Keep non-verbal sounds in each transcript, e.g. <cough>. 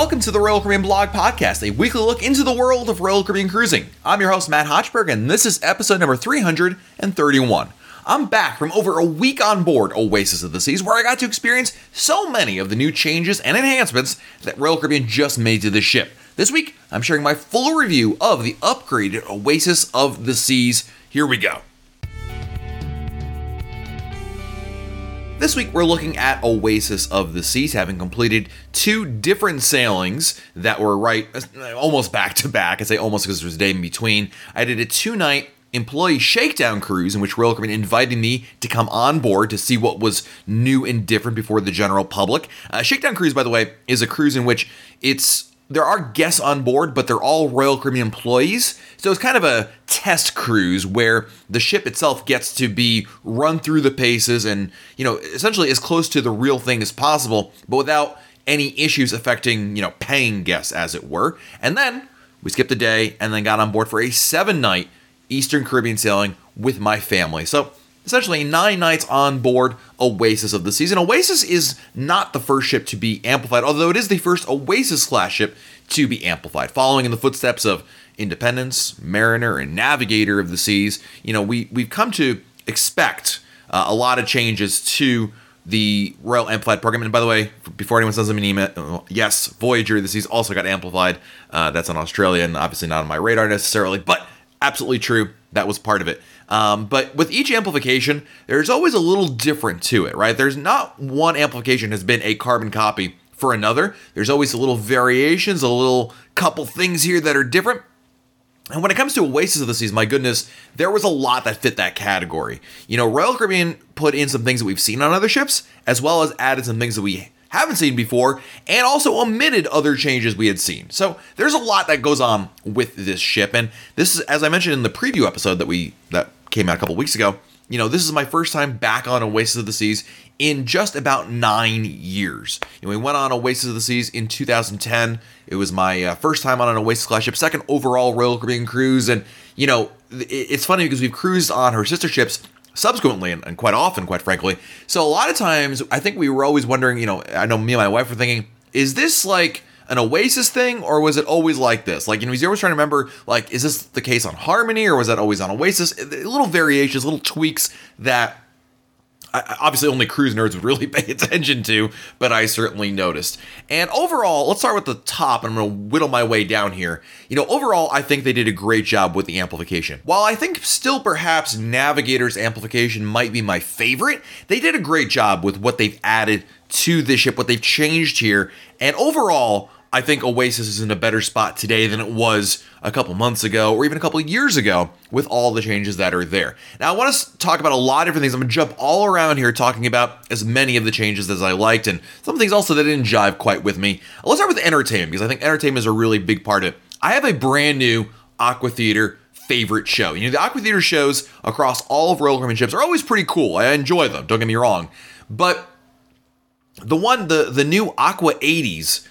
Welcome to the Royal Caribbean Blog Podcast, a weekly look into the world of Royal Caribbean cruising. I'm your host, Matt Hochberg, and this is episode number 331. I'm back from over a week on board Oasis of the Seas, where I got to experience so many of the new changes and enhancements that Royal Caribbean just made to the ship. This week, I'm sharing my full review of the upgraded Oasis of the Seas. Here we go. This week, we're looking at Oasis of the Seas, having completed two different sailings that were right almost back to back. I say almost because there was a day in between. I did a two night employee shakedown cruise in which Royal Caribbean invited me to come on board to see what was new and different before the general public. Uh, shakedown cruise, by the way, is a cruise in which it's there are guests on board, but they're all Royal Caribbean employees. So it's kind of a test cruise where the ship itself gets to be run through the paces and, you know, essentially as close to the real thing as possible, but without any issues affecting, you know, paying guests, as it were. And then we skipped a day and then got on board for a seven night Eastern Caribbean sailing with my family. So essentially nine nights on board Oasis of the season. Oasis is not the first ship to be amplified, although it is the first Oasis class ship to be amplified, following in the footsteps of Independence, Mariner, and Navigator of the Seas. You know, we we've come to expect uh, a lot of changes to the Royal Amplified program. And by the way, before anyone sends them an email, uh, yes, Voyager of the Seas also got amplified. Uh, that's on Australia and obviously not on my radar necessarily, but absolutely true. That was part of it. Um, but with each amplification, there's always a little different to it, right? There's not one amplification has been a carbon copy for another. There's always a little variations, a little couple things here that are different. And when it comes to Oasis of the Seas, my goodness, there was a lot that fit that category. You know, Royal Caribbean put in some things that we've seen on other ships, as well as added some things that we haven't seen before, and also omitted other changes we had seen. So there's a lot that goes on with this ship, and this is, as I mentioned in the preview episode that we that came out a couple weeks ago. You know, this is my first time back on Oasis of the Seas in just about nine years. You know, we went on Oasis of the Seas in 2010. It was my uh, first time on an Oasis class ship, second overall Royal Caribbean cruise, and you know, it's funny because we've cruised on her sister ships subsequently and, and, quite often, quite frankly. So a lot of times, I think we were always wondering. You know, I know me and my wife were thinking, is this like an Oasis thing, or was it always like this? Like, you know, he's always trying to remember, like, is this the case on Harmony, or was that always on Oasis? Uh, little variations, little tweaks that obviously only cruise nerds would <laughs> really pay attention to, but I certainly noticed. And overall, let's start with the top, and I'm going to whittle my way down here. You know, overall, I think they did a great job with the amplification. While I think still perhaps Navigator's amplification might be my favorite, they did a great job with what they've added to this ship, what they've changed here, and overall, I think Oasis is in a better spot today than it was a couple months ago or even a couple years ago with all the changes that are there. Now, I want to talk about a lot of different things. I'm going to jump all around here talking about as many of the changes as I liked and some things also that didn't jive quite with me. Let's start with entertainment because I think entertainment is a really big part of it. I have a brand new Aqua Theater favorite show. You know, the Aqua Theater shows across all of Royal Caribbean ships are always pretty cool. I enjoy them, don't get me wrong. But the one, the, the new Aqua 80s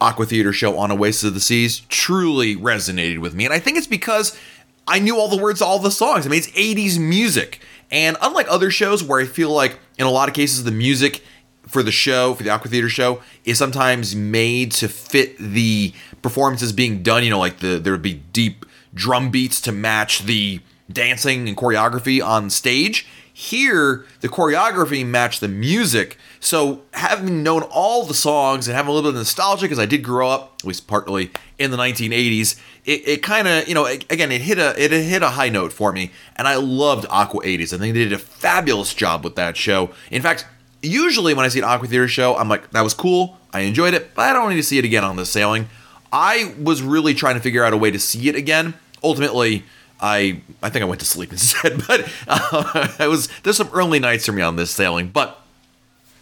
Aqua Theater show on Oasis of the Seas truly resonated with me. And I think it's because I knew all the words all the songs. I mean, it's 80s music. And unlike other shows where I feel like in a lot of cases the music for the show, for the Aqua Theater show, is sometimes made to fit the performances being done. You know, like the there would be deep drum beats to match the dancing and choreography on stage. Here, the choreography matched the music. So, having known all the songs and having a little bit of nostalgia, because I did grow up, at least partly, in the 1980s, it, it kind of, you know, again, it hit a it hit a high note for me, and I loved Aqua 80s. I think they did a fabulous job with that show. In fact, usually when I see an Aqua Theater show, I'm like, that was cool, I enjoyed it, but I don't need to see it again on the sailing. I was really trying to figure out a way to see it again. Ultimately, I I think I went to sleep <laughs> instead. But uh, <laughs> it was there's some early nights for me on this sailing. But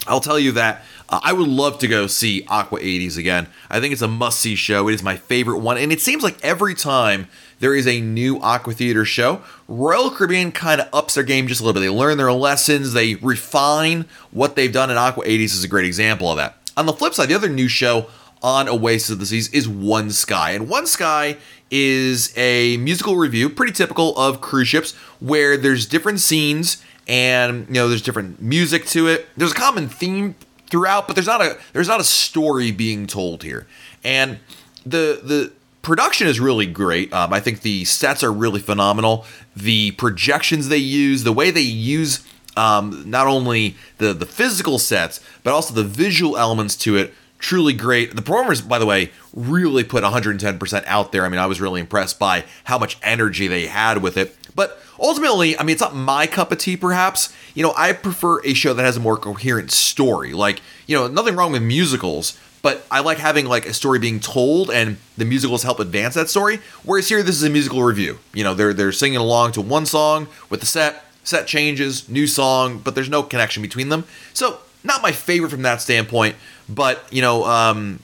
I'll tell you that uh, I would love to go see Aqua 80s again. I think it's a must see show. It is my favorite one, and it seems like every time there is a new Aqua Theater show, Royal Caribbean kind of ups their game just a little bit. They learn their lessons, they refine what they've done, and Aqua 80s is a great example of that. On the flip side, the other new show on Oasis of the Seas is One Sky. And One Sky is a musical review, pretty typical of cruise ships, where there's different scenes and you know there's different music to it. There's a common theme throughout, but there's not a there's not a story being told here, and the the production is really great. Um, I think the sets are really phenomenal. The projections they use, the way they use um, not only the the physical sets, but also the visual elements to it, truly great. The performers, by the way, really put 110% out there. I mean, I was really impressed by how much energy they had with it. But ultimately, I mean, it's not my cup of tea, perhaps. You know, I prefer a show that has a more coherent story. Like, you know, nothing wrong with musicals, but I like having like a story being told and the musicals help advance that story. Whereas here, this is a musical review. You know, they're they're singing along to one song with the set, set changes, new song, but there's no connection between them. So not my favorite from that standpoint, but you know, um,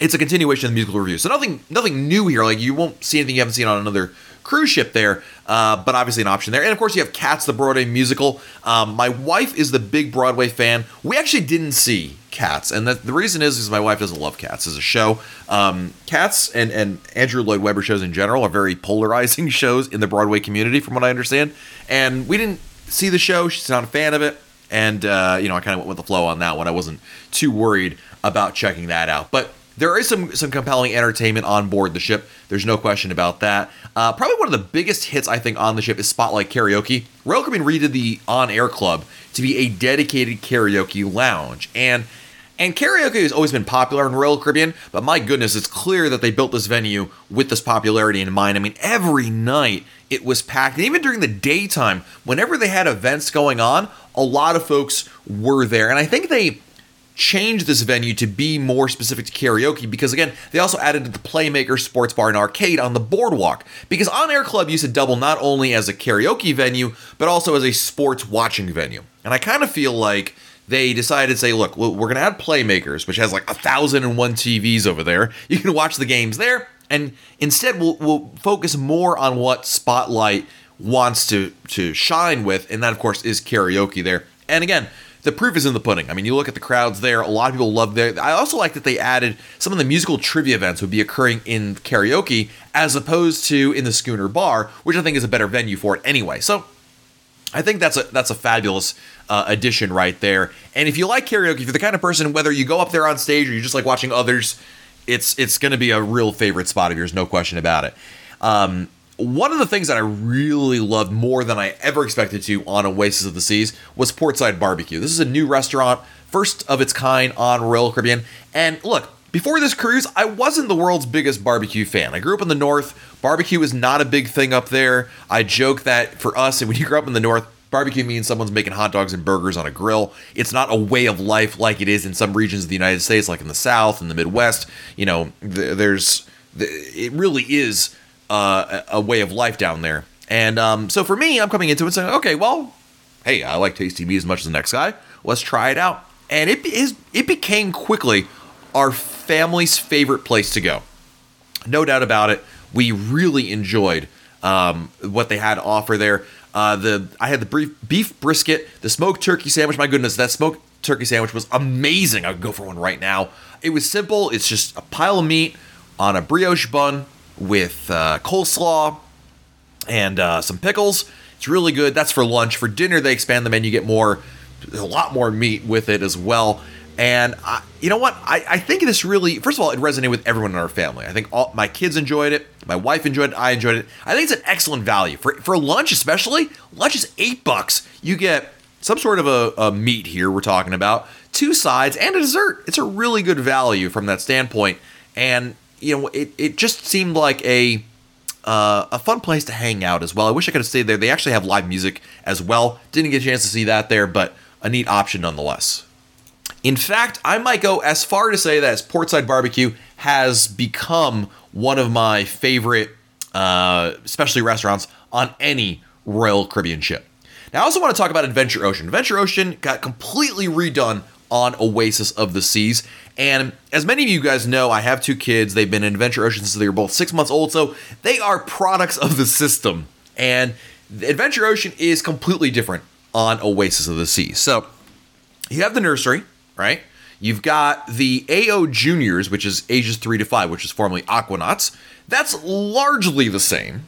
it's a continuation of the musical review. So nothing nothing new here. Like you won't see anything you haven't seen on another cruise ship there, uh, but obviously an option there. And of course, you have Cats, the Broadway musical. Um, my wife is the big Broadway fan. We actually didn't see Cats, and the, the reason is because my wife doesn't love Cats as a show. Um, Cats and and Andrew Lloyd Webber shows in general are very polarizing <laughs> shows in the Broadway community, from what I understand. And we didn't see the show. She's not a fan of it. And uh, you know, I kind of went with the flow on that one. I wasn't too worried about checking that out, but there is some some compelling entertainment on board the ship. There's no question about that. Uh, probably one of the biggest hits I think on the ship is Spotlight Karaoke. Royal Caribbean redid the On Air Club to be a dedicated karaoke lounge, and and karaoke has always been popular in Royal Caribbean. But my goodness, it's clear that they built this venue with this popularity in mind. I mean, every night it was packed, and even during the daytime, whenever they had events going on, a lot of folks were there, and I think they changed this venue to be more specific to karaoke because again they also added the playmaker sports bar and arcade on the boardwalk because on air club used to double not only as a karaoke venue but also as a sports watching venue and i kind of feel like they decided to say look we're going to add playmakers which has like a thousand and one tvs over there you can watch the games there and instead we'll, we'll focus more on what spotlight wants to to shine with and that of course is karaoke there and again the proof is in the pudding. I mean, you look at the crowds there. A lot of people love there. I also like that they added some of the musical trivia events would be occurring in karaoke as opposed to in the Schooner Bar, which I think is a better venue for it anyway. So I think that's a that's a fabulous uh, addition right there. And if you like karaoke, if you're the kind of person whether you go up there on stage or you just like watching others, it's it's going to be a real favorite spot of yours, no question about it. Um, one of the things that I really loved more than I ever expected to on Oasis of the Seas was Portside Barbecue. This is a new restaurant, first of its kind on Royal Caribbean. And look, before this cruise, I wasn't the world's biggest barbecue fan. I grew up in the North. Barbecue is not a big thing up there. I joke that for us, and when you grow up in the North, barbecue means someone's making hot dogs and burgers on a grill. It's not a way of life like it is in some regions of the United States, like in the South and the Midwest. You know, there's, it really is uh, a way of life down there. And um, so for me, I'm coming into it saying, okay, well, hey, I like tasty meat as much as the next guy. Let's try it out. And it is it became quickly our family's favorite place to go. No doubt about it. We really enjoyed um, what they had to offer there. Uh, the I had the beef, beef brisket, the smoked turkey sandwich. My goodness, that smoked turkey sandwich was amazing. I would go for one right now. It was simple. It's just a pile of meat on a brioche bun with uh, coleslaw and uh, some pickles. It's really good. That's for lunch. For dinner, they expand the menu, get more, a lot more meat with it as well. And I, you know what? I, I think this really, first of all, it resonated with everyone in our family. I think all my kids enjoyed it, my wife enjoyed it, I enjoyed it. I think it's an excellent value for for lunch, especially. Lunch is eight bucks. You get some sort of a, a meat here. We're talking about two sides and a dessert. It's a really good value from that standpoint. And you know, it, it just seemed like a uh, a fun place to hang out as well. I wish I could have stayed there. They actually have live music as well. Didn't get a chance to see that there, but a neat option nonetheless. In fact, I might go as far to say that as Portside Barbecue has become one of my favorite uh, specialty restaurants on any Royal Caribbean ship. Now, I also want to talk about Adventure Ocean. Adventure Ocean got completely redone on Oasis of the Seas. And as many of you guys know, I have two kids. They've been in Adventure Ocean since they were both six months old, so they are products of the system. And Adventure Ocean is completely different on Oasis of the Seas. So you have the nursery, right? You've got the AO Juniors, which is ages three to five, which is formerly Aquanauts. That's largely the same.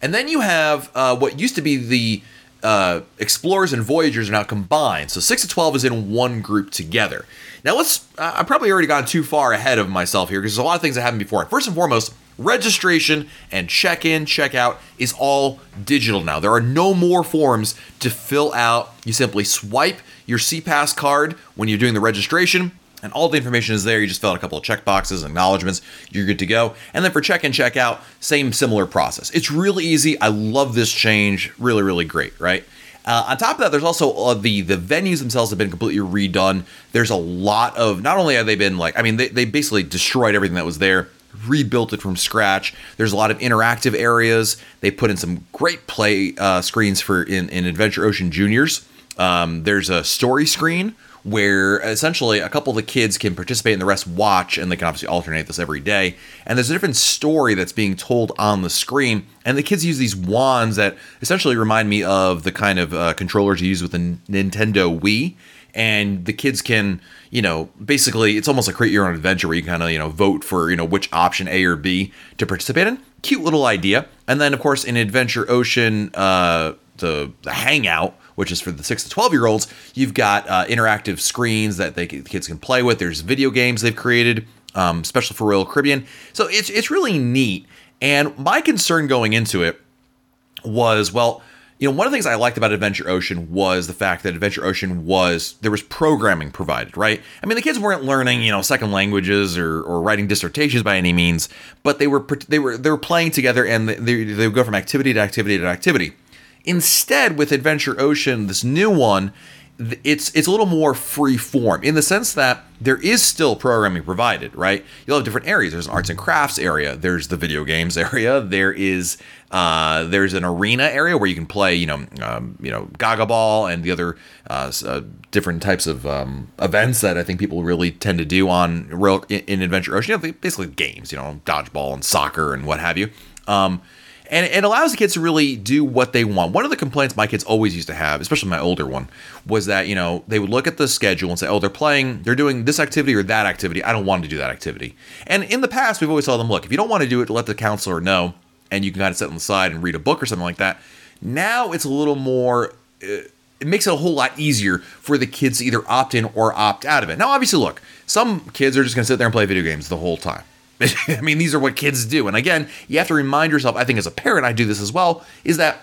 And then you have uh, what used to be the uh, explorers and voyagers are now combined. So six to twelve is in one group together. Now let's. Uh, I've probably already gone too far ahead of myself here because there's a lot of things that happened before. First and foremost, registration and check in, check out is all digital now. There are no more forms to fill out. You simply swipe your SeaPass card when you're doing the registration. And all the information is there. You just fill out a couple of check boxes, acknowledgments, you're good to go. And then for check in, check out, same similar process. It's really easy. I love this change. Really, really great, right? Uh, on top of that, there's also uh, the the venues themselves have been completely redone. There's a lot of not only have they been like, I mean, they, they basically destroyed everything that was there, rebuilt it from scratch. There's a lot of interactive areas. They put in some great play uh, screens for in, in Adventure Ocean Juniors. Um, there's a story screen where essentially a couple of the kids can participate and the rest watch, and they can obviously alternate this every day. And there's a different story that's being told on the screen, and the kids use these wands that essentially remind me of the kind of uh, controllers you use with the Nintendo Wii. And the kids can, you know, basically, it's almost like create your own adventure where you kind of, you know, vote for, you know, which option A or B to participate in. Cute little idea. And then, of course, in Adventure Ocean, uh, the, the Hangout, which is for the six to twelve year olds. You've got uh, interactive screens that they the kids can play with. There's video games they've created, um, special for Royal Caribbean. So it's it's really neat. And my concern going into it was well. You know, one of the things I liked about Adventure Ocean was the fact that Adventure Ocean was there was programming provided, right? I mean, the kids weren't learning, you know, second languages or, or writing dissertations by any means, but they were they were they were playing together and they, they would go from activity to activity to activity. Instead, with Adventure Ocean, this new one, it's it's a little more free form in the sense that there is still programming provided, right? You'll have different areas. There's an arts and crafts area. There's the video games <laughs> area. There is uh, there's an arena area where you can play, you know, um, you know, Gaga Ball and the other uh, uh, different types of um, events that I think people really tend to do on real in, in Adventure Ocean. You basically games, you know, dodgeball and soccer and what have you. Um, and it allows the kids to really do what they want. One of the complaints my kids always used to have, especially my older one, was that you know they would look at the schedule and say, "Oh, they're playing, they're doing this activity or that activity. I don't want to do that activity." And in the past, we've always told them, "Look, if you don't want to do it, let the counselor know, and you can kind of sit on the side and read a book or something like that." Now it's a little more. Uh, it makes it a whole lot easier for the kids to either opt in or opt out of it. Now, obviously, look, some kids are just going to sit there and play video games the whole time. <laughs> I mean, these are what kids do. And again, you have to remind yourself, I think as a parent, I do this as well, is that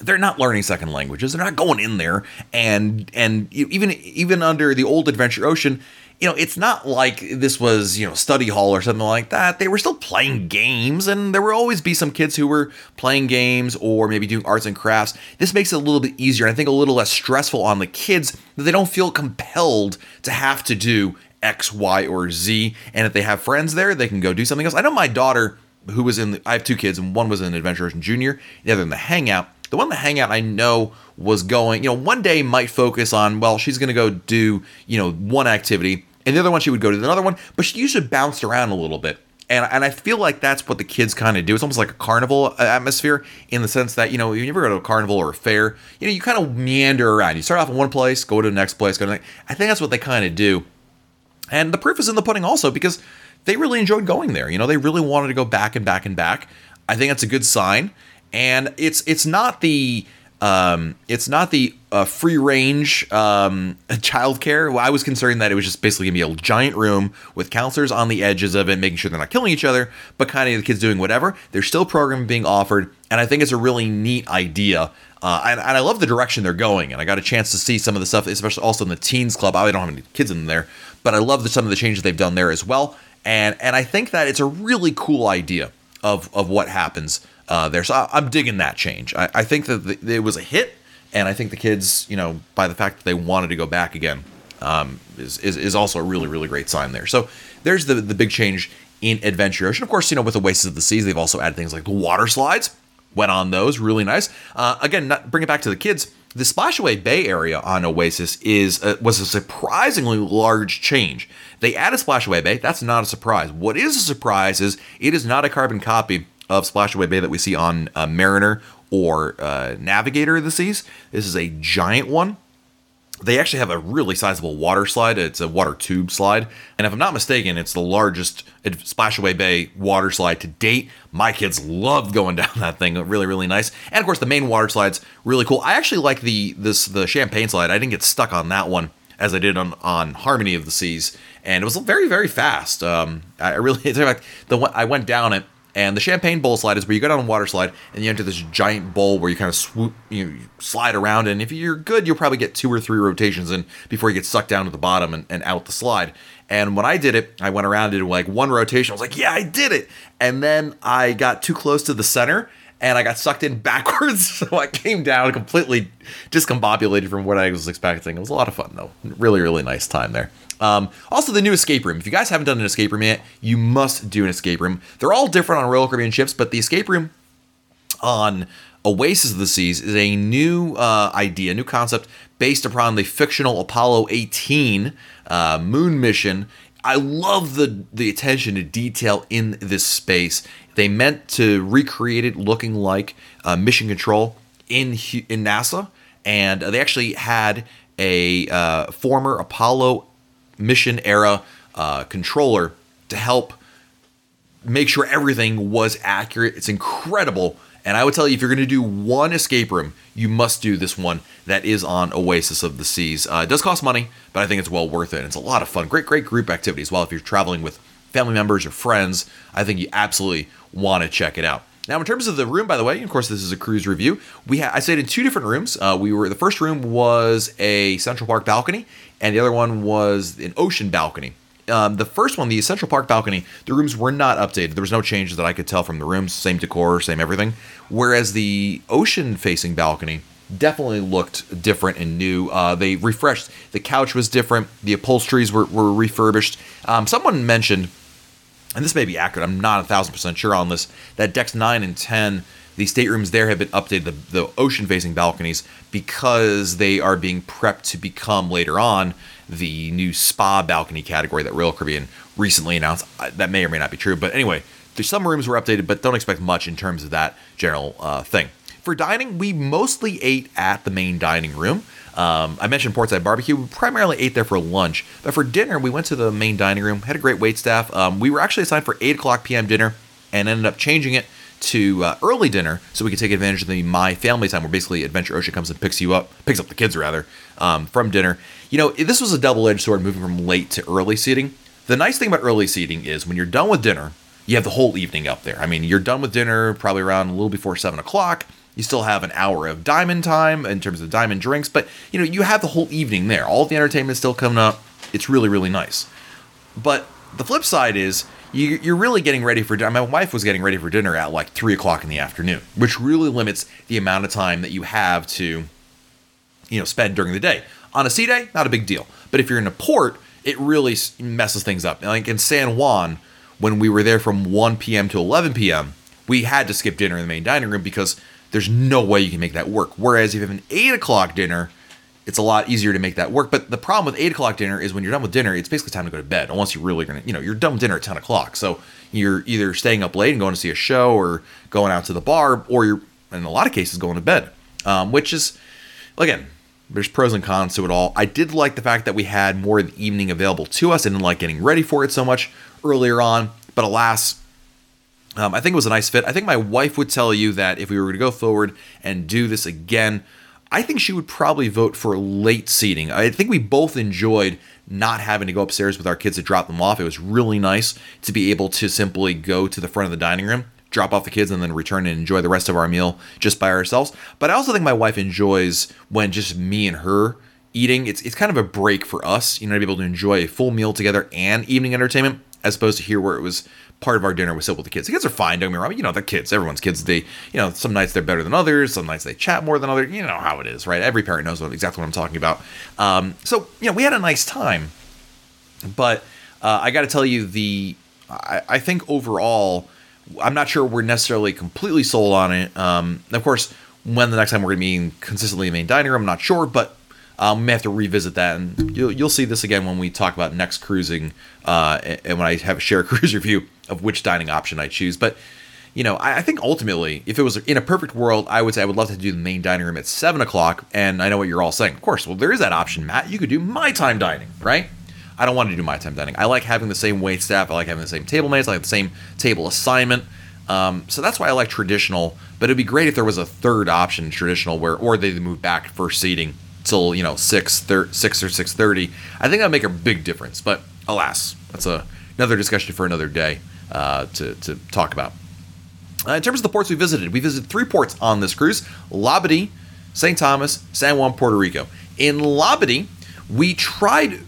they're not learning second languages. They're not going in there and and even even under the old Adventure Ocean, you know, it's not like this was, you know, study hall or something like that. They were still playing games, and there will always be some kids who were playing games or maybe doing arts and crafts. This makes it a little bit easier, and I think a little less stressful on the kids that they don't feel compelled to have to do X, Y, or Z. And if they have friends there, they can go do something else. I know my daughter, who was in, the, I have two kids, and one was in Adventure Ocean Junior, the other in the Hangout. The one in the Hangout I know was going, you know, one day might focus on, well, she's going to go do, you know, one activity, and the other one she would go to another one, but she usually bounced around a little bit. And, and I feel like that's what the kids kind of do. It's almost like a carnival uh, atmosphere in the sense that, you know, you ever go to a carnival or a fair, you know, you kind of meander around. You start off in one place, go to the next place, go to the next. I think that's what they kind of do. And the proof is in the pudding also because they really enjoyed going there. You know, they really wanted to go back and back and back. I think that's a good sign. And it's it's not the um, it's not the uh, free range um, <laughs> childcare. Well, I was concerned that it was just basically gonna be a giant room with counselors on the edges of it, making sure they're not killing each other, but kind of the kids doing whatever. There's still programming being offered, and I think it's a really neat idea. Uh, and, and, I love the direction they're going. And I got a chance to see some of the stuff, especially also in the teens club. I don't have any kids in there, but I love the, some of the changes they've done there as well. And and I think that it's a really cool idea of of what happens uh, there. So I, am digging that change. I, I think that the, it was a hit, and I think the kids, you know, by the fact that they wanted to go back again, um, is, is is also a really really great sign there. So there's the the big change in Adventure Ocean. Of course, you know, with the Oasis of the Seas, they've also added things like the water slides. Went on those, really nice. Uh, again, not, bring it back to the kids the Splashaway Bay area on Oasis is uh, was a surprisingly large change. They added Splashaway Bay. That's not a surprise. What is a surprise is it is not a carbon copy of Splashaway Bay that we see on uh, Mariner or uh, Navigator of the Seas. This is a giant one. they actually have a really sizable water slide. It's a water tube slide. And if I'm not mistaken, it's the largest Splashaway Bay water slide to date. My kids loved going <laughs> down that thing. Really, really nice. And of course, the main water slide's really cool. I actually like the this the champagne slide. I didn't get stuck on that one as I did on, on Harmony of the Seas. And it was very, very fast. Um, I really, <laughs> in fact, the I went down it and the champagne bowl slide is where you go down a water slide and you enter this giant bowl where you kind of swoop, you, know, you slide around. And if you're good, you'll probably get two or three rotations in before you get sucked down to the bottom and, and out the slide. And when I did it, I went around it in like one rotation. I was like, yeah, I did it. And then I got too close to the center and I got sucked in <laughs> backwards. <laughs> So I came down completely discombobulated from what I was expecting. It was a lot of fun though. Really, really nice time there. Um, also, the new escape room. If you guys haven't done an escape room yet, you must do an escape room. They're all different on Royal Caribbean ships, but the escape room on Oasis of the Seas is a new uh, idea, new concept based upon the fictional Apollo 18 uh, moon mission. I love the the attention to detail in this space. They meant to recreate it looking like uh, mission control in in NASA, and they actually had a uh, former Apollo mission era uh, controller to help make sure everything was accurate. It's incredible. And I would tell you, if you're going to do one escape room, you must do this one that is on Oasis of the Seas. Uh, it does cost money, but I think it's well worth it. It's a lot of fun. Great, great group activity as well. If you're traveling with family members or friends, I think you absolutely want to check it out. Now, in terms of the room, by the way, of course, this is a cruise review. We ha- I stayed in two different rooms. Uh, we were the first room was a Central Park balcony, and the other one was an ocean balcony. Um, the first one, the Central Park balcony, the rooms were not updated. There was no changes that I could tell from the rooms. Same decor, same everything. Whereas the ocean-facing balcony definitely looked different and new. Uh, they refreshed. The couch was different. The upholsteries were, were refurbished. Um, someone mentioned and this may be accurate, I'm not a thousand percent sure on this, that decks 9 and 10, the staterooms there have been updated, the, the ocean facing balconies, because they are being prepped to become later on the new spa balcony category that Royal Caribbean recently announced. That may or may not be true, but anyway, there's some rooms were updated, but don't expect much in terms of that general uh, thing. For dining, we mostly ate at the main dining room. Um, I mentioned Portside Barbecue. We primarily ate there for lunch, but for dinner, we went to the main dining room. Had a great wait staff. Um, we were actually assigned for 8 o'clock p.m. dinner and ended up changing it to uh, early dinner so we could take advantage of the my family time where basically adventure ocean comes and picks you up picks up the kids rather um, from dinner you know this was a double-edged sword moving from late to early seating the nice thing about early seating is when you're done with dinner you have the whole evening up there i mean you're done with dinner probably around a little before 7 o'clock you still have an hour of diamond time in terms of diamond drinks, but you know, you have the whole evening there. All the entertainment is still coming up. It's really, really nice. But the flip side is you, are really getting ready for dinner. My wife was getting ready for dinner at like three o'clock in the afternoon, which really limits the amount of time that you have to, you know, spend during the day. On a sea day, not a big deal. But if you're in a port, it really messes things up. Like in San Juan, when we were there from 1 p.m. to 11 p.m., we had to skip dinner in the main dining room because there's no way you can make that work. Whereas if you have an eight o'clock dinner, it's a lot easier to make that work. But the problem with eight o'clock dinner is when you're done with dinner, it's basically time to go to bed. Unless you're really gonna, you know, you're done with dinner at ten o'clock. So you're either staying up late and going to see a show, or going out to the bar, or you're in a lot of cases going to bed. Um, which is, again, there's pros and cons to it all. I did like the fact that we had more of the evening available to us. I didn't like getting ready for it so much earlier on. But alas, um, I think it was a nice fit. I think my wife would tell you that if we were to go forward and do this again, I think she would probably vote for late seating. I think we both enjoyed not having to go upstairs with our kids to drop them off. It was really nice to be able to simply go to the front of the dining room, drop off the kids, and then return and enjoy the rest of our meal just by ourselves. But I also think my wife enjoys when just me and her eating. It's it's kind of a break for us, you know, to be able to enjoy a full meal together and evening entertainment, as opposed to here where it was part of our dinner was still with the kids. The kids are fine, don't get me wrong. You know, the kids, everyone's kids. They, you know, some nights they're better than others. Some nights they chat more than others. You know how it is, right? Every parent knows what, exactly what I'm talking about. Um, so, you know, we had a nice time. But uh, I got to tell you, the I, I, think overall, I'm not sure we're necessarily completely sold on it. Um, of course, when the next time we're going to be consistently in the main dining room, I'm not sure, but um, we may have to revisit that, and you'll, you'll see this again when we talk about next cruising, uh, and when I have a share <laughs> cruise review of which dining option I choose. But you know, I, I, think ultimately, if it was in a perfect world, I would say I would love to do the main dining room at seven o'clock. And I know what you're all saying. Of course, well, there is that option, Matt. You could do my time dining, right? I don't want to do my time dining. I like having the same wait staff. I like having the same table mates. I like the same table assignment. Um, so that's why I like traditional. But it'd be great if there was a third option, traditional, where or they move back first seating till you know six, thir- six or six thirty. I think that'd make a big difference. But alas, that's a, another discussion for another day uh, to to talk about. Uh, in terms of the ports we visited, we visited three ports on this cruise Labadee, St. Thomas, San Juan, Puerto Rico. In Labadee, we tried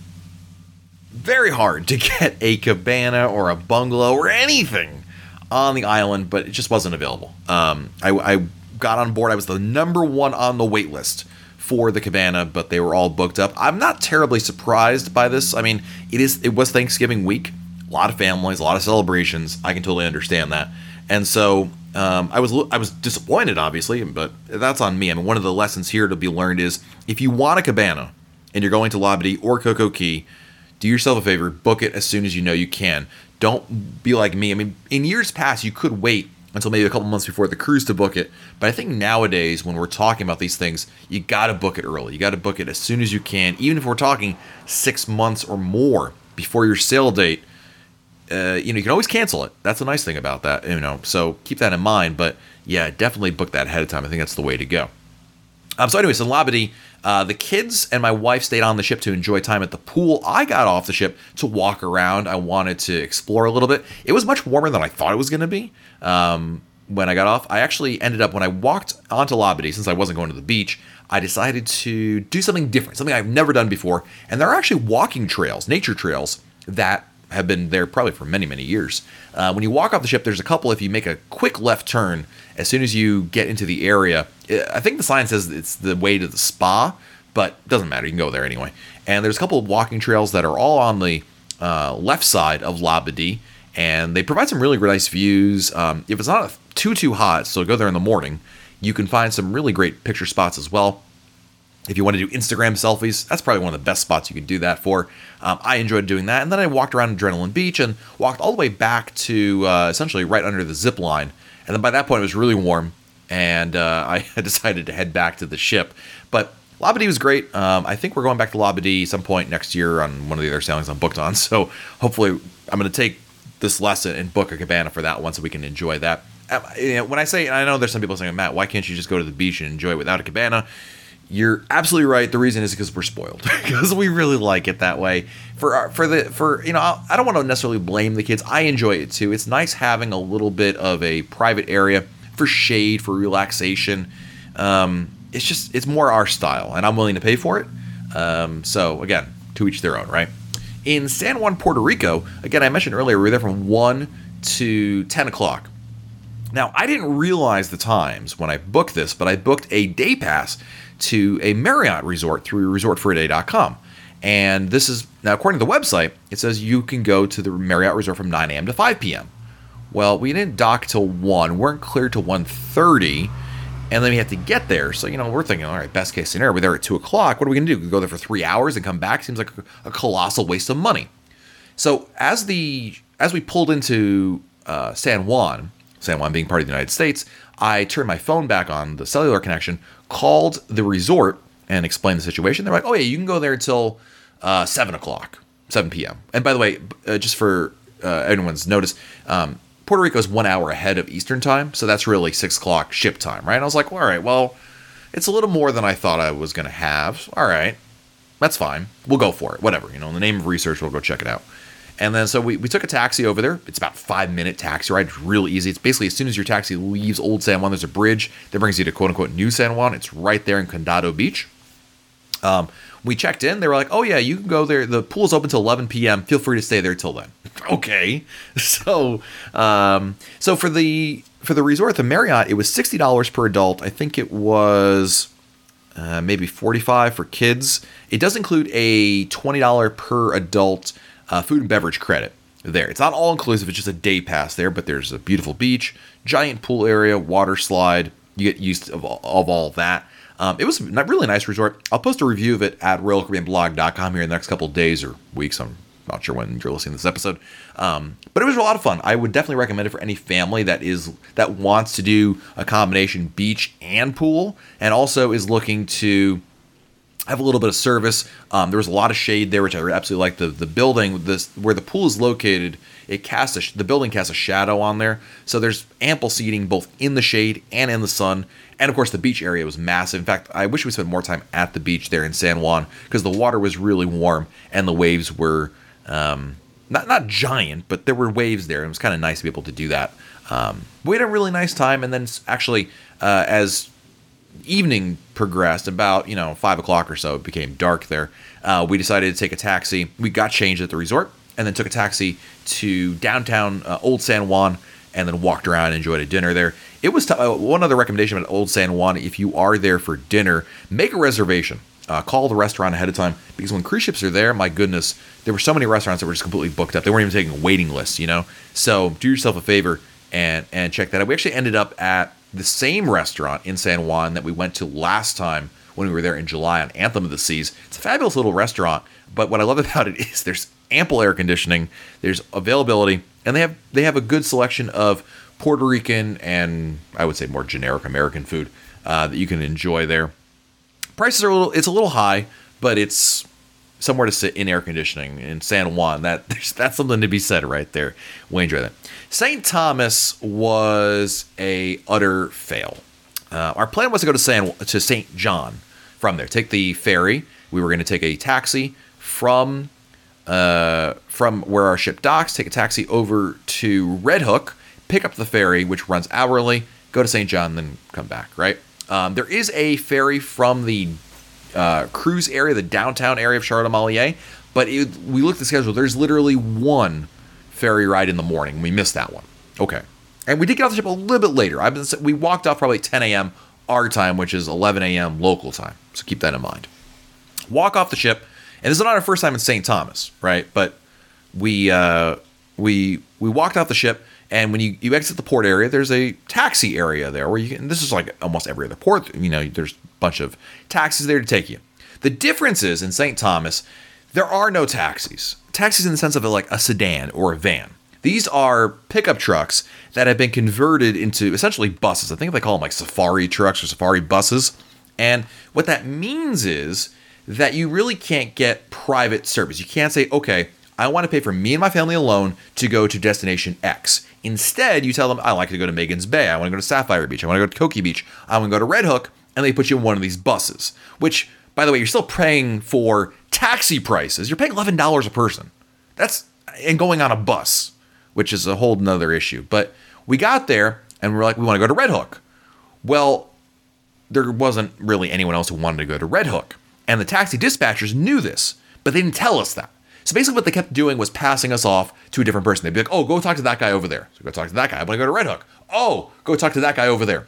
very hard to get a cabana or a bungalow or anything on the island, but it just wasn't available. Um, I, I, got on board. I was the number one on the wait list for the cabana, but they were all booked up. I'm not terribly surprised by this. I mean, it is it was Thanksgiving week, a lot of families, a lot of celebrations. I can totally understand that. And so um, I was I was disappointed, obviously, but that's on me. I mean, one of the lessons here to be learned is if you want a cabana and you're going to Labadee or CocoCay, do yourself a favor, book it as soon as you know you can. Don't be like me. I mean, in years past, you could wait until maybe a couple months before the cruise to book it. But I think nowadays, when we're talking about these things, you got to book it early. You got to book it as soon as you can, even if we're talking six months or more before your sail date uh, you know, you can always cancel it. That's a nice thing about that, you know. So keep that in mind. But yeah, definitely book that ahead of time. I think that's the way to go. Um, so, anyways, in Labadee, uh, the kids and my wife stayed on the ship to enjoy time at the pool. I got off the ship to walk around. I wanted to explore a little bit. It was much warmer than I thought it was going to be. Um, when I got off, I actually ended up when I walked onto Labadee, since I wasn't going to the beach, I decided to do something different, something I've never done before. And there are actually walking trails, nature trails that have been there probably for many, many years. Uh, when you walk off the ship, there's a couple. If you make a quick left turn, as soon as you get into the area, I think the sign says it's the way to the spa, but doesn't matter. You can go there anyway. And there's a couple of walking trails that are all on the uh, left side of Labadee, and they provide some really nice views. Um, if it's not too too hot, so go there in the morning, you can find some really great picture spots as well. If you want to do Instagram selfies, that's probably one of the best spots you can do that for. Um, I enjoyed doing that. And then I walked around Adrenaline Beach and walked all the way back to uh, essentially right under the zip line. And then by that point, it was really warm. And uh, <laughs> I decided to head back to the ship. But Labadee was great. Um, I think we're going back to Labadee some point next year on one of the other sailings I'm booked on. <laughs> So hopefully, I'm going to take this lesson and book a cabana for that one so we can enjoy that. Um, you know, when I say, I know there's some people saying, Matt, why can't you just go to the beach and enjoy it without a cabana? You're absolutely right. The reason is because we're spoiled <laughs> because we really like it that way. For our, for the for you know I don't want to necessarily blame the kids. I enjoy it too. It's nice having a little bit of a private area for shade for relaxation. Um, it's just it's more our style, and I'm willing to pay for it. Um, so again, to each their own, right? In San Juan, Puerto Rico, again I mentioned earlier we were there from one to ten o'clock. Now I didn't realize the times when I booked this, but I booked a day pass to a Marriott resort through resortforaday.com. And this is now according to the website, it says you can go to the Marriott resort from 9 a.m. to 5 p.m. Well, we didn't dock till 1, weren't clear till 1.30, and then we had to get there. So, you know, we're thinking, all right, best case scenario, we're there at 2 o'clock. What are we going to do? We Go there for three hours and come back? Seems like a, colossal waste of money. So, as the as we pulled into uh, San Juan, San Juan being part of the United States, I turned my phone back on the cellular connection, called the resort and explained the situation. They're like, oh, yeah, you can go there until uh, 7 o'clock, 7 p.m. And by the way, uh, just for uh, everyone's notice, um, Puerto Rico is one hour ahead of Eastern time, so that's really 6 o'clock ship time, right? And I was like, well, all right, well, it's a little more than I thought I was going to have. All right, that's fine. We'll go for it. Whatever. You know, in the name of research, we'll go check it out. And then so we, we took a taxi over there. It's about five minute taxi ride. It's real easy. It's basically as soon as your taxi leaves Old San Juan, there's a bridge that brings you to quote unquote New San Juan. It's right there in Condado Beach. Um, we checked in. They were like, "Oh yeah, you can go there. The pool's open till 11 p.m. Feel free to stay there till then." <laughs> okay, <laughs> so um, so for the for the resort, the Marriott, it was sixty dollars per adult. I think it was uh, maybe 45 for kids. It does include a $20 per adult uh, food and beverage credit there. It's not all inclusive, it's just a day pass there, but there's a beautiful beach, giant pool area, water slide. You get used of all, of all that. Um, it was a really nice resort. I'll post a review of it at RoyalCaribbeanBlog.com here in the next couple days or weeks. I'm Not sure when you're listening to this episode, um, but it was a lot of fun. I would definitely recommend it for any family that is that wants to do a combination beach and pool, and also is looking to have a little bit of service. Um, there was a lot of shade there, which I absolutely like. The the building, this where the pool is located, it casts a, the building casts a shadow on there, so there's ample seating both in the shade and in the sun. And of course, the beach area was massive. In fact, I wish we spent more time at the beach there in San Juan because the water was really warm and the waves were um, not not giant, but there were waves there. And it was kind of nice to be able to do that. Um, we had a really nice time, and then actually, uh, as evening progressed, about you know five o'clock or so, it became dark there. Uh, we decided to take a taxi. We got changed at the resort, and then took a taxi to downtown uh, Old San Juan, and then walked around and enjoyed a dinner there. It was t- uh, one other recommendation about Old San Juan. If you are there for dinner, make a reservation. Uh, call the restaurant ahead of time because when cruise ships are there, my goodness, there were so many restaurants that were just completely booked up. They weren't even taking waiting lists, you know. So do yourself a favor and and check that out. We actually ended up at the same restaurant in San Juan that we went to last time when we were there in July on Anthem of the Seas. It's a fabulous little restaurant, but what I love <laughs> about it is there's ample air conditioning, there's availability, and they have they have a good selection of Puerto Rican and I would say more generic American food uh, that you can enjoy there. Prices are a little it's a little high, but it's somewhere to sit in air conditioning in San Juan. That <laughs> that's something to be said right there. We enjoy that. St. Thomas was a utter fail. Uh, our plan was to go to San to St. John from there. Take the ferry. We were going to take a taxi from uh, from where our ship docks. Take a taxi over to Red Hook. Pick up the ferry, which runs hourly. Go to St. John, then come back. Right. Um, there is a ferry from the uh, cruise area, the downtown area of Charlotte Amalie, but it, we looked at the schedule. There's literally one ferry ride in the morning. We missed that one. Okay. And we did get off the ship a little bit later. I've been we walked off probably 10 a.m. our time, which is 11 a.m. local time. So keep that in mind. Walk off the ship, and this is not our first time in St. Thomas, right? But we uh, we we walked off the ship, and when you, you exit the port area, there's a taxi area there where you can. This is like almost every other port. You know, there's a bunch of taxis there to take you. The difference is in St. Thomas, there are no taxis. Taxis in the sense of a, like a sedan or a van. These are pickup trucks that have been converted into essentially buses. I think they call them like safari trucks or safari buses. And what that means is that you really can't get private service. You can't say, okay, I want to pay for me and my family alone to go to destination X. Instead, you tell them, I like to go to Magens Bay. I want to go to Sapphire Beach. I want to go to Coki Beach. I want to go to Red Hook. And they put you in one of these buses, which, by the way, you're still paying for taxi prices. You're paying $11 a person. That's, and going on a bus, which is a whole nother issue. But we got there and we're like, we want to go to Red Hook. Well, there wasn't really anyone else who wanted to go to Red Hook. And the taxi dispatchers knew this, but they didn't tell us that. So basically, what they kept doing was passing us off to a different person. They'd be like, "Oh, go talk to that guy over there." So go talk to that guy. I want to go to Red Hook. Oh, go talk to that guy over there.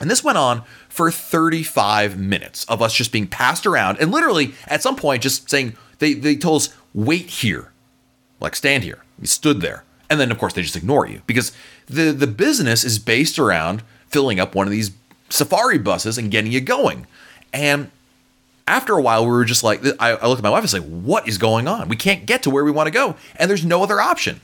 And this went on for 35 minutes of us just being passed around, and literally at some point just saying they they told us wait here, like stand here. We stood there, and then of course they just ignore you because the the business is based around filling up one of these safari buses and getting you going. And after a while, we were just like, I, I looked at my wife and said, What is going on? We can't get to where we want to go, and there's no other option.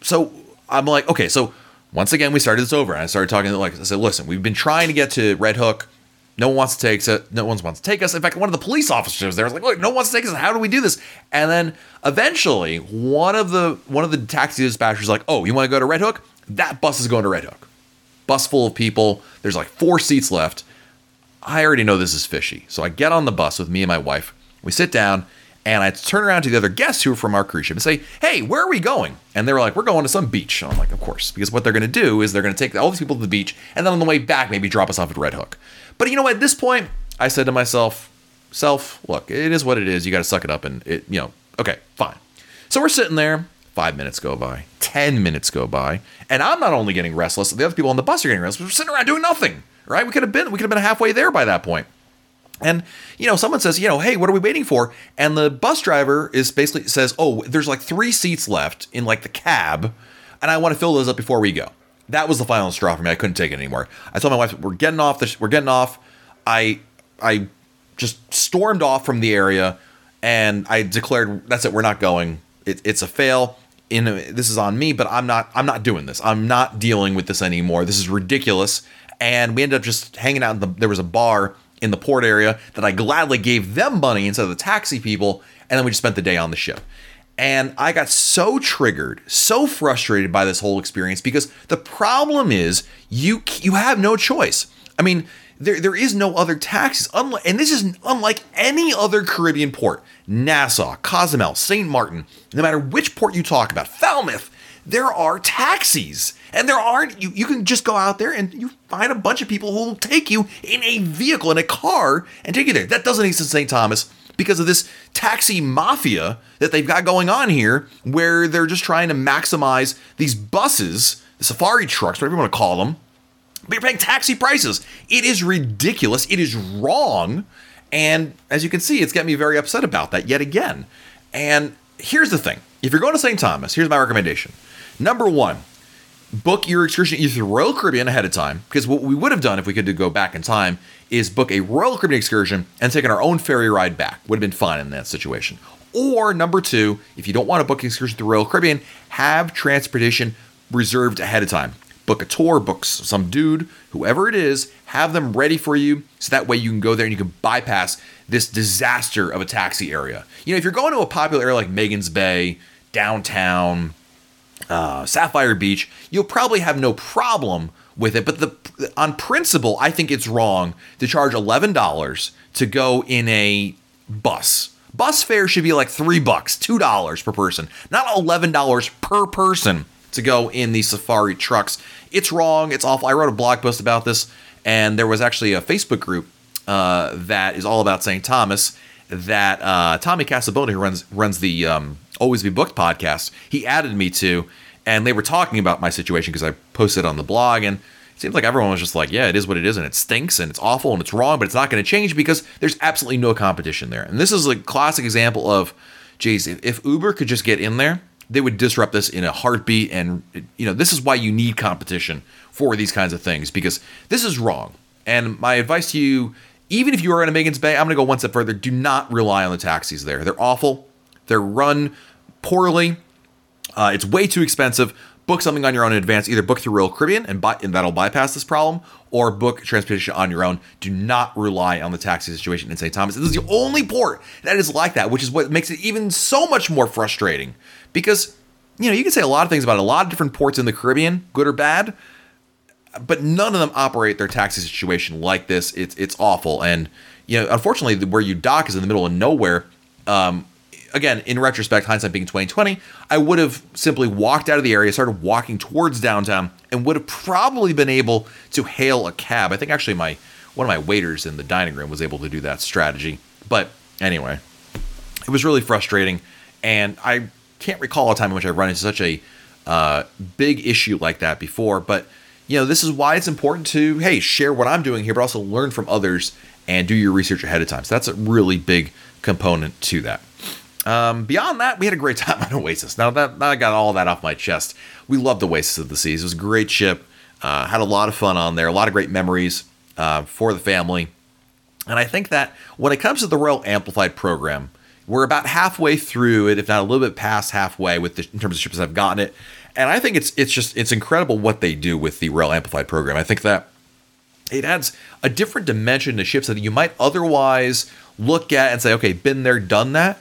So I'm like, Okay, so once again, we started this over, and I started talking to like, I said, Listen, we've been trying to get to Red Hook. No one wants to take us. No one wants to take us. In fact, one of the police officers there was like, "Look, no one wants to take us. How do we do this?" And then eventually, one of the one of the taxi dispatchers like, "Oh, you want to go to Red Hook? That bus is going to Red Hook. Bus full of people. There's like four seats left. I already know this is fishy. So I get on the bus with me and my wife. We sit down and I turn around to the other guests who are from our cruise ship and say, Hey, where are we going? And they were like, We're going to some beach. And I'm like, Of course. Because what they're going to do is they're going to take all these people to the beach and then on the way back, maybe drop us off at Red Hook. But you know what? At this point, I said to myself, Self, look, it is what it is. You got to suck it up and it, you know, okay, fine. So we're sitting there. Five minutes go by, 10 minutes go by, and I'm not only getting restless, the other people on the bus are getting restless. We're sitting around doing nothing right? We could have been we could have been halfway there by that point. And you know, someone says, you know, hey, what are we waiting for? And the bus driver is basically says, oh, there's like three seats left in like the cab, and I want to fill those up before we go. That was the final straw for me. I couldn't take it anymore. I told my wife, we're getting off. We're getting off. I I just stormed off from the area, and I declared, that's it. We're not going. it, it's a fail. In a, this is on me, but I'm not I'm not doing this. I'm not dealing with this anymore. This is ridiculous. And we ended up just hanging out. In the, there was a bar in the port area that I gladly gave them money instead of the taxi people, and then we just spent the day on the ship. And I got so triggered, so frustrated by this whole experience because the problem is you you have no choice. I mean, there, there is no other taxis. Unlike, and this is unlike any other Caribbean port. Nassau, Cozumel, St. Martin, no matter which port you talk about, Falmouth, there are taxis. And there aren't, you, you can just go out there and you find a bunch of people who will take you in a vehicle, in a car, and take you there. That doesn't exist in St. Thomas because of this taxi mafia that they've got going on here, where they're just trying to maximize these buses, the safari trucks, whatever you want to call them, but you're paying taxi prices. It is ridiculous. It is wrong. And as you can see, it's got me very upset about that yet again. And here's the thing if you're going to St. Thomas, here's my recommendation. Number one, book your excursion either through Royal Caribbean ahead of time, because what we would have done if we could go back in time is book a Royal Caribbean excursion and taken our own ferry ride back. Would have been fine in that situation. Or number two, if you don't want to book an excursion the Royal Caribbean, have transportation reserved ahead of time book a tour, book some dude, whoever it is, have them ready for you so that way you can go there and you can bypass this disaster of a taxi area. You know, if you're going to a popular area like Magens Bay, downtown, uh, Sapphire Beach, you'll probably have no problem with it. But the on principle, I think it's wrong to charge eleven dollars to go in a bus. Bus fare should be like three bucks, two dollars per person, not eleven dollars per person to go in these safari trucks. It's wrong. It's awful. I wrote a blog post about this, and there was actually a Facebook group uh, that is all about St. Thomas that uh, Tommy Casabona, who runs runs the um, Always Be Booked podcast, he added me to, and they were talking about my situation because I posted on the blog, and it seems like everyone was just like, yeah, it is what it is, and it stinks, and it's awful, and it's wrong, but it's not going to change because there's absolutely no competition there. And this is a classic example of, geez, if, if Uber could just get in there they would disrupt this in a heartbeat. And, you know, this is why you need competition for these kinds of things because this is wrong. And my advice to you, even if you are in a Magens Bay, I'm going to go one step further. Do not rely on the taxis there. They're awful, they're run poorly, uh, it's way too expensive. Book something on your own in advance. Either book through Royal Caribbean and, buy, and that'll bypass this problem, or book transportation on your own. Do not rely on the taxi situation in St. Thomas. This is the only port that is like that, which is what makes it even so much more frustrating because you know you can say a lot of things about a lot of different ports in the Caribbean, good or bad, but none of them operate their taxi situation like this. It's it's awful, and you know unfortunately where you dock is in the middle of nowhere. Um, again, in retrospect, hindsight being 2020, I would have simply walked out of the area, started walking towards downtown, and would have probably been able to hail a cab. I think actually my one of my waiters in the dining room was able to do that strategy. But anyway, it was really frustrating, and I can't recall a time in which I've run into such a uh, big issue like that before. But you know, this is why it's important to hey share what I'm doing here, but also learn from others and do your research ahead of time. So that's a really big component to that. Um, beyond that, we had a great <laughs> time on Oasis. Now that now I got all that off my chest, we loved Oasis of the Seas. It was a great ship. Uh, had a lot of fun on there, a lot of great memories uh, for the family. And I think that when it comes to the Royal Amplified program, we're about halfway through it, if not a little bit past halfway, with the, in terms of ships have gotten it. And I think it's it's just it's incredible what they do with the Royal Amplified program. I think that it adds a different dimension to ships that you might otherwise look at and say, okay, been there, done that.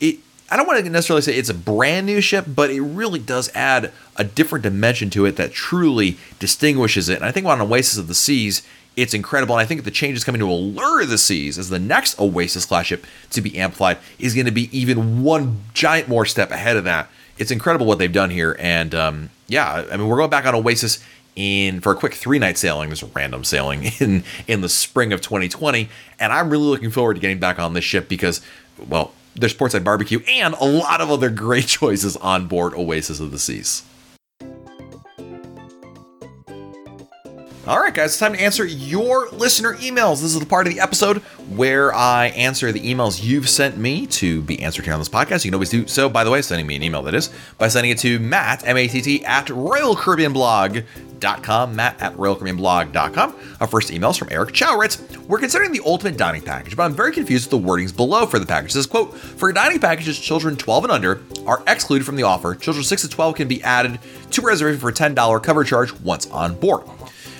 It I don't want to necessarily say it's a brand new ship, but it really does add a different dimension to it that truly distinguishes it. And I think on Oasis of the Seas, it's incredible. And I think the changes coming to Allure of the Seas as the next Oasis class ship to be amplified is going to be even one giant more step ahead of that. It's incredible what they've done here. And um, yeah, I mean, we're going back on Oasis in for a quick three night sailing. There's a random sailing <laughs> in in the spring of 2020, and I'm really looking forward to getting back on this ship because, well, there's Portside Barbecue and a lot of other great <laughs> choices on board Oasis of the Seas. All right, guys, it's time to answer your listener emails. This is the part of the episode where I answer the emails you've sent me to be answered here on this podcast. You can always do so, by the way, sending me an email, that is, by sending it to Matt, M A T T, at RoyalCaribbeanBlog.com, Matt at RoyalCaribbeanBlog.com. Our first email is from Eric Chowritz. We're considering the ultimate dining package, but I'm very confused with the wordings below for the package. It says, quote, for dining packages, children 12 and under are excluded from the offer. Children 6 to 12 can be added to reservation for a $10 cover charge once on board.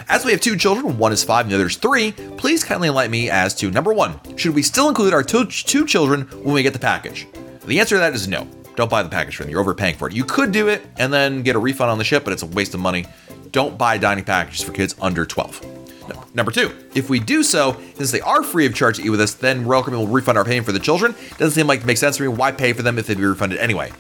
As we have two children, one is five and the other is three, please kindly enlighten me as to number one, should we still include our two, children when we get the package? The answer to that is no. Don't buy the package for them. You're overpaying for it. You could do it and then get a refund on the ship, but it's a waste of money. Don't buy dining packages for kids under 12. No. Number two, if we do so, since they are free of charge to eat with us, then Royal Caribbean will refund our payment for the children. Doesn't seem like it makes sense to me. Why pay for them if they'd be refunded anyway?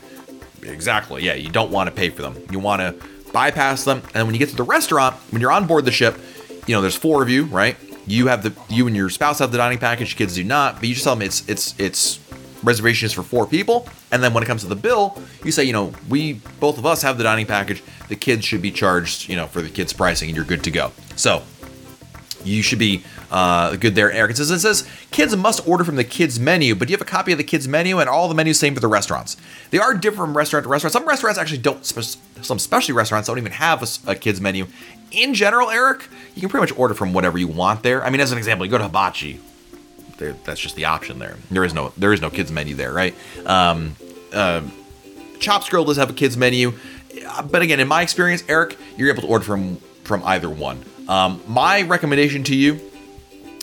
Exactly. Yeah, you don't want to pay for them. You want to bypass them. And when you get to the restaurant, when you're on board the ship, you know, there's four of you, right? You have the you and your spouse have the dining package, kids do not, but you just tell them it's it's it's reservation is for four people. And then when it comes to the bill, you say, you know, we both of us have the dining package. The kids should be charged, you know, for the kids' pricing, and you're good to go. So you should be uh, good there. Eric says it says kids must order from the kids menu, but do you have a copy of the kids menu and all the menus same for the restaurants? They are different from restaurant to restaurant. Some restaurants actually don't. Some specialty restaurants don't even have a, a kids menu. In general, Eric, you can pretty much order from whatever you want there. I mean, as an example, you go to Hibachi. That's just the option there. There is no there is no kids menu there, right? Um, uh, Chops Grill does have a kids menu, but again, in my experience, Eric, you're able to order from from either one. Um, my recommendation to you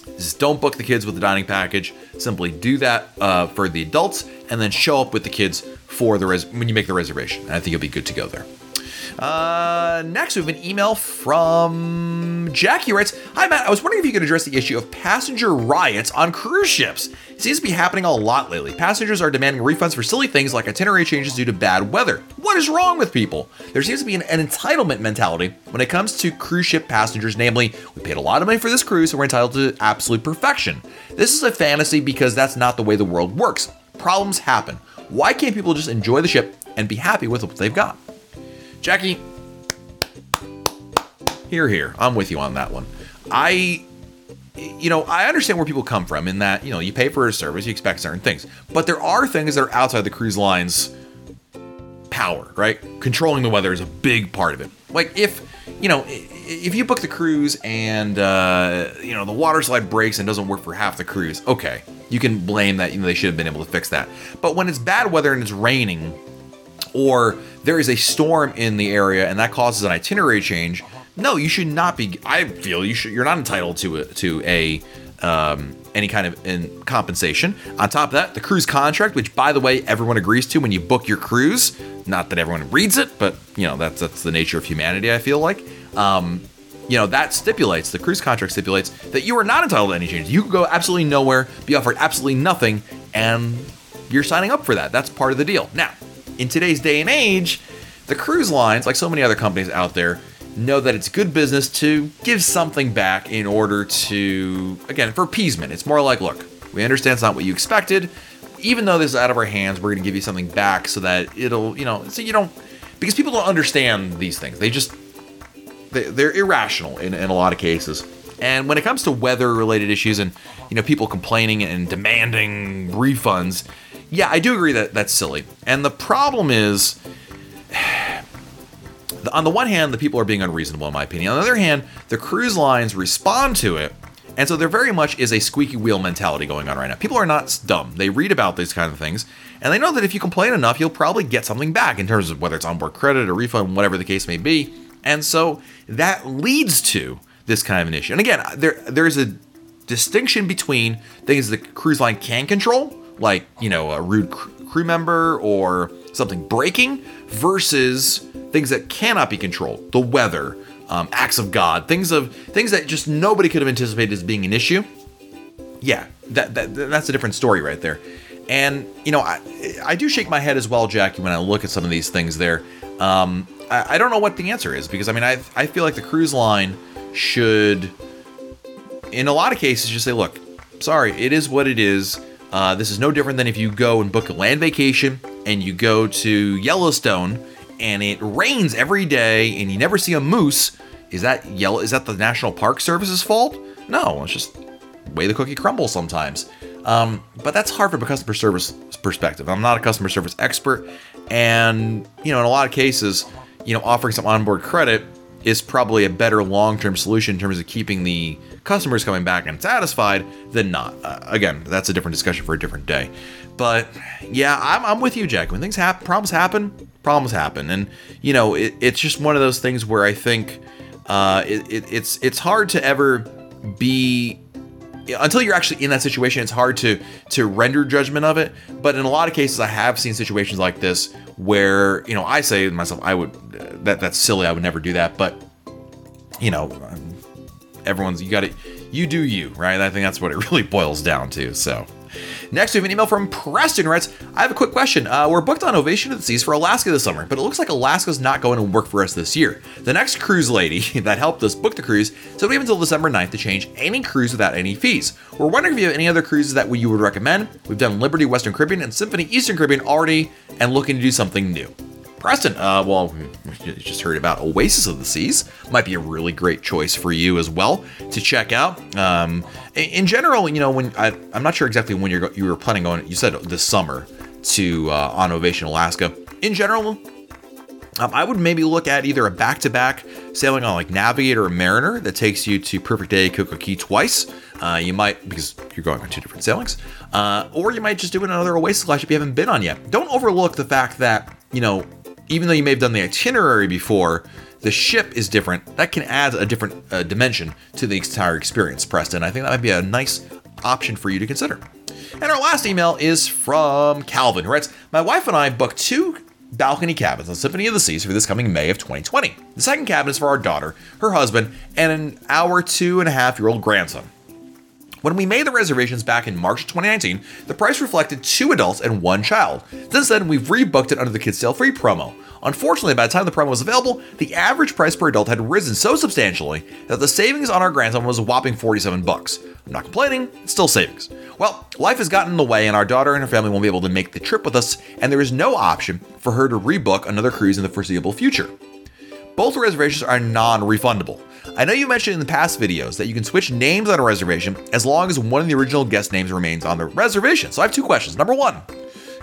is don't book the kids with the dining package. Simply do that uh, for the adults, and then show up with the kids for the res- when you make the reservation. And I think you'll be good to go there. Uh, next, we have an email from Jackie writes, Hi Matt, I was wondering if you could address the issue of passenger riots on cruise ships. It seems to be happening a lot lately. Passengers are demanding refunds for silly things like itinerary changes due to bad weather. What is wrong with people? There seems to be an, an entitlement mentality when it comes to cruise ship passengers, namely, we paid a lot of money for this cruise and we're entitled to absolute perfection. This is a fantasy because that's not the way the world works. Problems happen. Why can't people just enjoy the ship and be happy with what they've got? Jackie, here, here. I'm with you on that one. I, you know, I understand where people come from in that, you know, you pay for a service, you expect certain things. But there are things that are outside the cruise line's power, right? Controlling the weather is a big part of it. Like if, you know, if you book the cruise and, uh, you know, the water slide breaks and doesn't work for half the cruise, okay. You can blame that, you know, they should have been able to fix that. But when it's bad weather and it's raining, or there is a storm in the area and that causes an itinerary change, no, you should not be. I feel you should. You're not entitled to a, to a um, any kind of in compensation. On top of that, the cruise contract, which by the way everyone agrees to when you book your cruise. Not that everyone reads it, but you know that's that's the nature of humanity. I feel like. Um, you know that stipulates the cruise contract stipulates that you are not entitled to any changes. You can go absolutely nowhere, be offered absolutely nothing, and you're signing up for that. That's part of the deal. Now, in today's day and age, the cruise lines, like so many other companies out there, know that it's good business to give something back in order to, again, for appeasement. It's more like, look, we understand it's not what you expected. Even though this is out of our hands, we're going to give you something back so that it'll, you know, so you don't, because people don't understand these things. They just, they, they're irrational in, in a lot of cases. And when it comes to weather related issues and, you know, people complaining and demanding refunds, yeah, I do agree that that's silly. And the problem is, <sighs> on the one hand, the people are being unreasonable, in my opinion. On the other hand, the cruise lines respond to it. And so there very much is a squeaky wheel mentality going on right now. People are not dumb. They read about these kind of things, and they know that if you complain enough, you'll probably get something back in terms of whether it's onboard credit or refund, whatever the case may be. And so that leads to this kind of an issue. And again, there there's a distinction between things the cruise line can control like you know a rude crew member or something breaking versus things that cannot be controlled the weather um, acts of god things of things that just nobody could have anticipated as being an issue. Yeah that, that that's a different story right there. And you know I, I do shake my head as well jackie when i look at some of these things there. Um, I, I don't know what the answer is because i mean I, I feel like the cruise line should in a lot of cases just say look sorry it is what it is uh, this is no different than if you go and book a land vacation and you go to Yellowstone and it rains every day and you never see a moose. Is that yellow? Is that the National Park Service's fault? No, it's just the way the cookie crumbles sometimes. Um, but that's hard from a customer service perspective. I'm not a customer service expert, and you know, in a lot of cases, you know, offering some onboard credit is probably a better long-term solution in terms of keeping the customers coming back and satisfied than not. Uh, again, that's a different discussion for a different day. But yeah, I'm, I'm with you, Jack. When things happen, problems happen, problems happen, and you know, it, it's just one of those things where I think uh, it, it, it's it's hard to ever be until you're actually in that situation, it's hard to to render judgment of it. But in a lot of cases, I have seen situations like this where you know I say to myself, I would that that's silly. I would never do that. But you know, everyone's you got to you do you right. I think that's what it <laughs> really boils down to. So. Next, we have an email from Preston writes, I have a quick question. Uh, we're booked on Ovation of the Seas for Alaska this summer, but it looks like Alaska's not going to work for us this year. The next cruise lady <laughs> that helped us book the cruise said we have until December 9th to change any cruise without any fees. We're wondering if you have any other cruises that you would recommend. We've done Liberty Western Caribbean and Symphony Eastern Caribbean already and looking to do something new. Preston, uh, well, you just heard about Oasis of the Seas. Might be a really great choice for you as well to check out. Um, in general, you know, when I, am not sure exactly when you're you were planning on. You said this summer to uh, on Ovation Alaska. In general, um, I would maybe look at either a back-to-back sailing on like Navigator or Mariner that takes you to Perfect Day Cay twice. Uh, you might because you're going on two different sailings, uh, or you might just do another Oasis class if you haven't been on yet. Don't overlook the fact that you know even though you may have done the itinerary before, the ship is different. That can add a different uh, dimension to the entire experience, Preston. I think that might be a nice option for you to consider. And our last email is from Calvin, who writes My wife and I booked two balcony cabins on Symphony of the Seas for this coming May of 2020. The second cabin is for our daughter, her husband, and an hour, two and a half year old grandson. When we made the reservations back in March 2019, the price reflected two adults and one child. Since then, we've rebooked it under the Kids Sail Free promo. Unfortunately, by the time the promo was available, the average price per adult had risen so substantially that the savings on our grandson was a whopping 47 bucks. I'm not complaining, it's still savings. Well, life has gotten in the way, and our daughter and her family won't be able to make the trip with us, and there is no option for her to rebook another cruise in the foreseeable future. Both reservations are non refundable. I know you mentioned in the past videos that you can switch names on a reservation as long as one of the original guest names remains on the reservation. So I have two questions. Number one,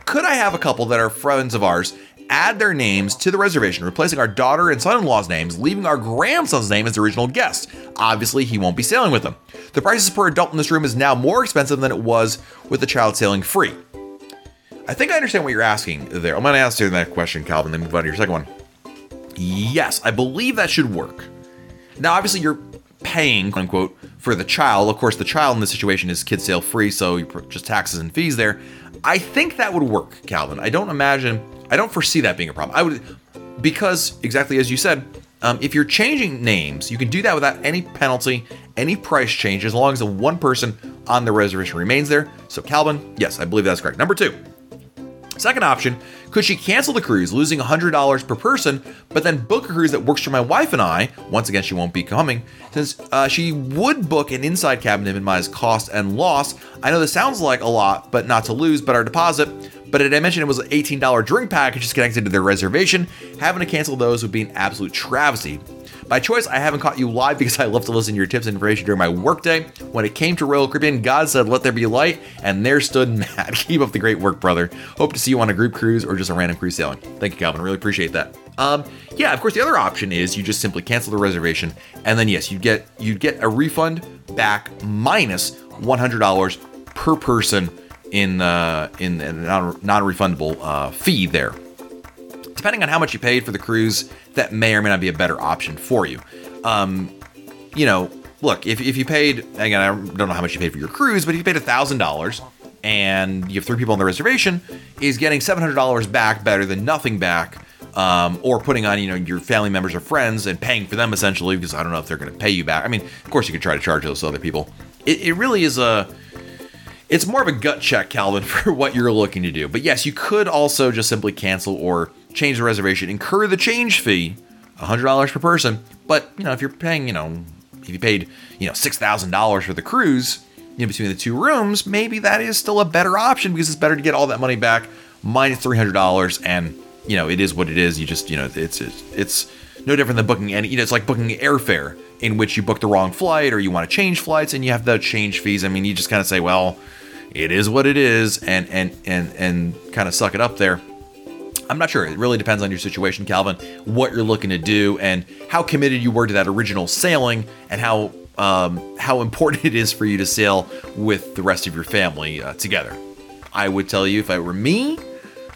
could I have a couple that are friends of ours add their names to the reservation, replacing our daughter and son in law's names, leaving our grandson's name as the original guest? Obviously, he won't be sailing with them. The prices per adult in this room is now more expensive than it was with the child sailing free. I think I understand what you're asking there. I'm going to answer that question, Calvin, then move on to your second one. Yes, I believe that should work. Now, obviously, you're paying, quote unquote, for the child. Of course, the child in this situation is kid sail free, so you just taxes and fees there. I think that would work, Calvin. I don't imagine, I don't foresee that being a problem. I would, because exactly as you said, um, if you're changing names, you can do that without any penalty, any price change, as long as the one person on the reservation remains there. So, Calvin, yes, I believe that's correct. Number two, Second option, could she cancel the cruise, losing $100 per person, but then book a cruise that works for my wife and I? Once again, she won't be coming, since uh, she would book an inside cabin to minimize cost and loss. I know this sounds like a lot, but not to lose, but our deposit. But did I mentioned, it was an $18 drink package just connected to their reservation? Having to cancel those would be an absolute travesty. By choice, I haven't caught you live because I love to listen to your tips and information during my workday. When it came to Royal Caribbean, God said, Let there be light, and there stood <laughs> Matt. Keep up the great work, brother. Hope to see you on a group cruise or just a random cruise sailing. Thank you, Calvin. Really appreciate that. Um, yeah, of course, the other option is you just simply cancel the reservation, and then yes, you get you get a refund back minus $100 per person in uh, in a non-refundable uh, fee there depending on how much you paid for the cruise, that may or may not be a better option for you. Um, you know, look, if, if you paid, again, I don't know how much you paid for your cruise, but if you paid $1,000 and you have three people on the reservation, is getting $700 back better than nothing back. Um, or putting on, you know, your family members or friends and paying for them essentially, because I don't know if they're going to pay you back. I mean, of course, you could try to charge those other people. It, it really is a, it's more of a gut check, Calvin, <laughs> for what you're looking to do. But yes, you could also just simply cancel or change the reservation, incur the change fee, $100 per person. But, you know, if you're paying, you know, if you paid, you know, $6,000 for the cruise, know, between the two rooms, maybe that is still a better option because it's better to get all that money back minus $300 and you know, it is what it is. You just, you know, it's it's, it's no different than booking any. You know, it's like booking airfare in which you book the wrong flight or you want to change flights and you have the change fees. I mean, you just kind of say, well, it is what it is, and and and and kind of suck it up there. I'm not sure. It really depends on your situation, Calvin, what you're looking to do, and how committed you were to that original sailing, and how um, how <laughs> important it is for you to sail with the rest of your family uh, together. I would tell you, if I were me,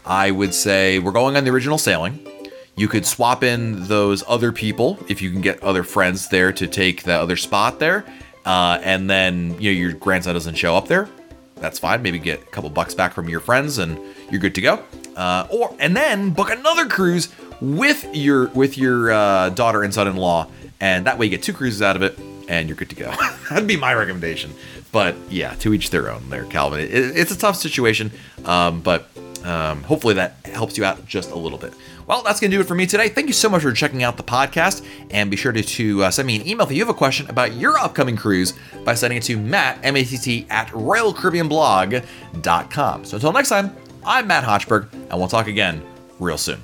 I would say we're going on the original sailing. You could swap in those other people if you can get other friends there to take the other spot there, uh, and then you know your grandson doesn't show up there. That's fine. Maybe get a couple bucks back from your friends, and you're good to go. Uh, or and then book another cruise with your with your uh, daughter and son-in-law, and that way you get two cruises out of it, and you're good to go. <laughs> That'd be my recommendation. But yeah, to each their own. There, Calvin. It, it's a tough situation, um, but um, hopefully that helps you out just a little bit. Well, that's going to do it for me today. Thank you so much for checking out the podcast. And be sure to, to uh, send me an email if you have a question about your upcoming cruise by sending it to Matt, M-A-T-T, at RoyalCaribbeanBlog.com. So until next time, I'm Matt Hochberg, and we'll talk again real soon.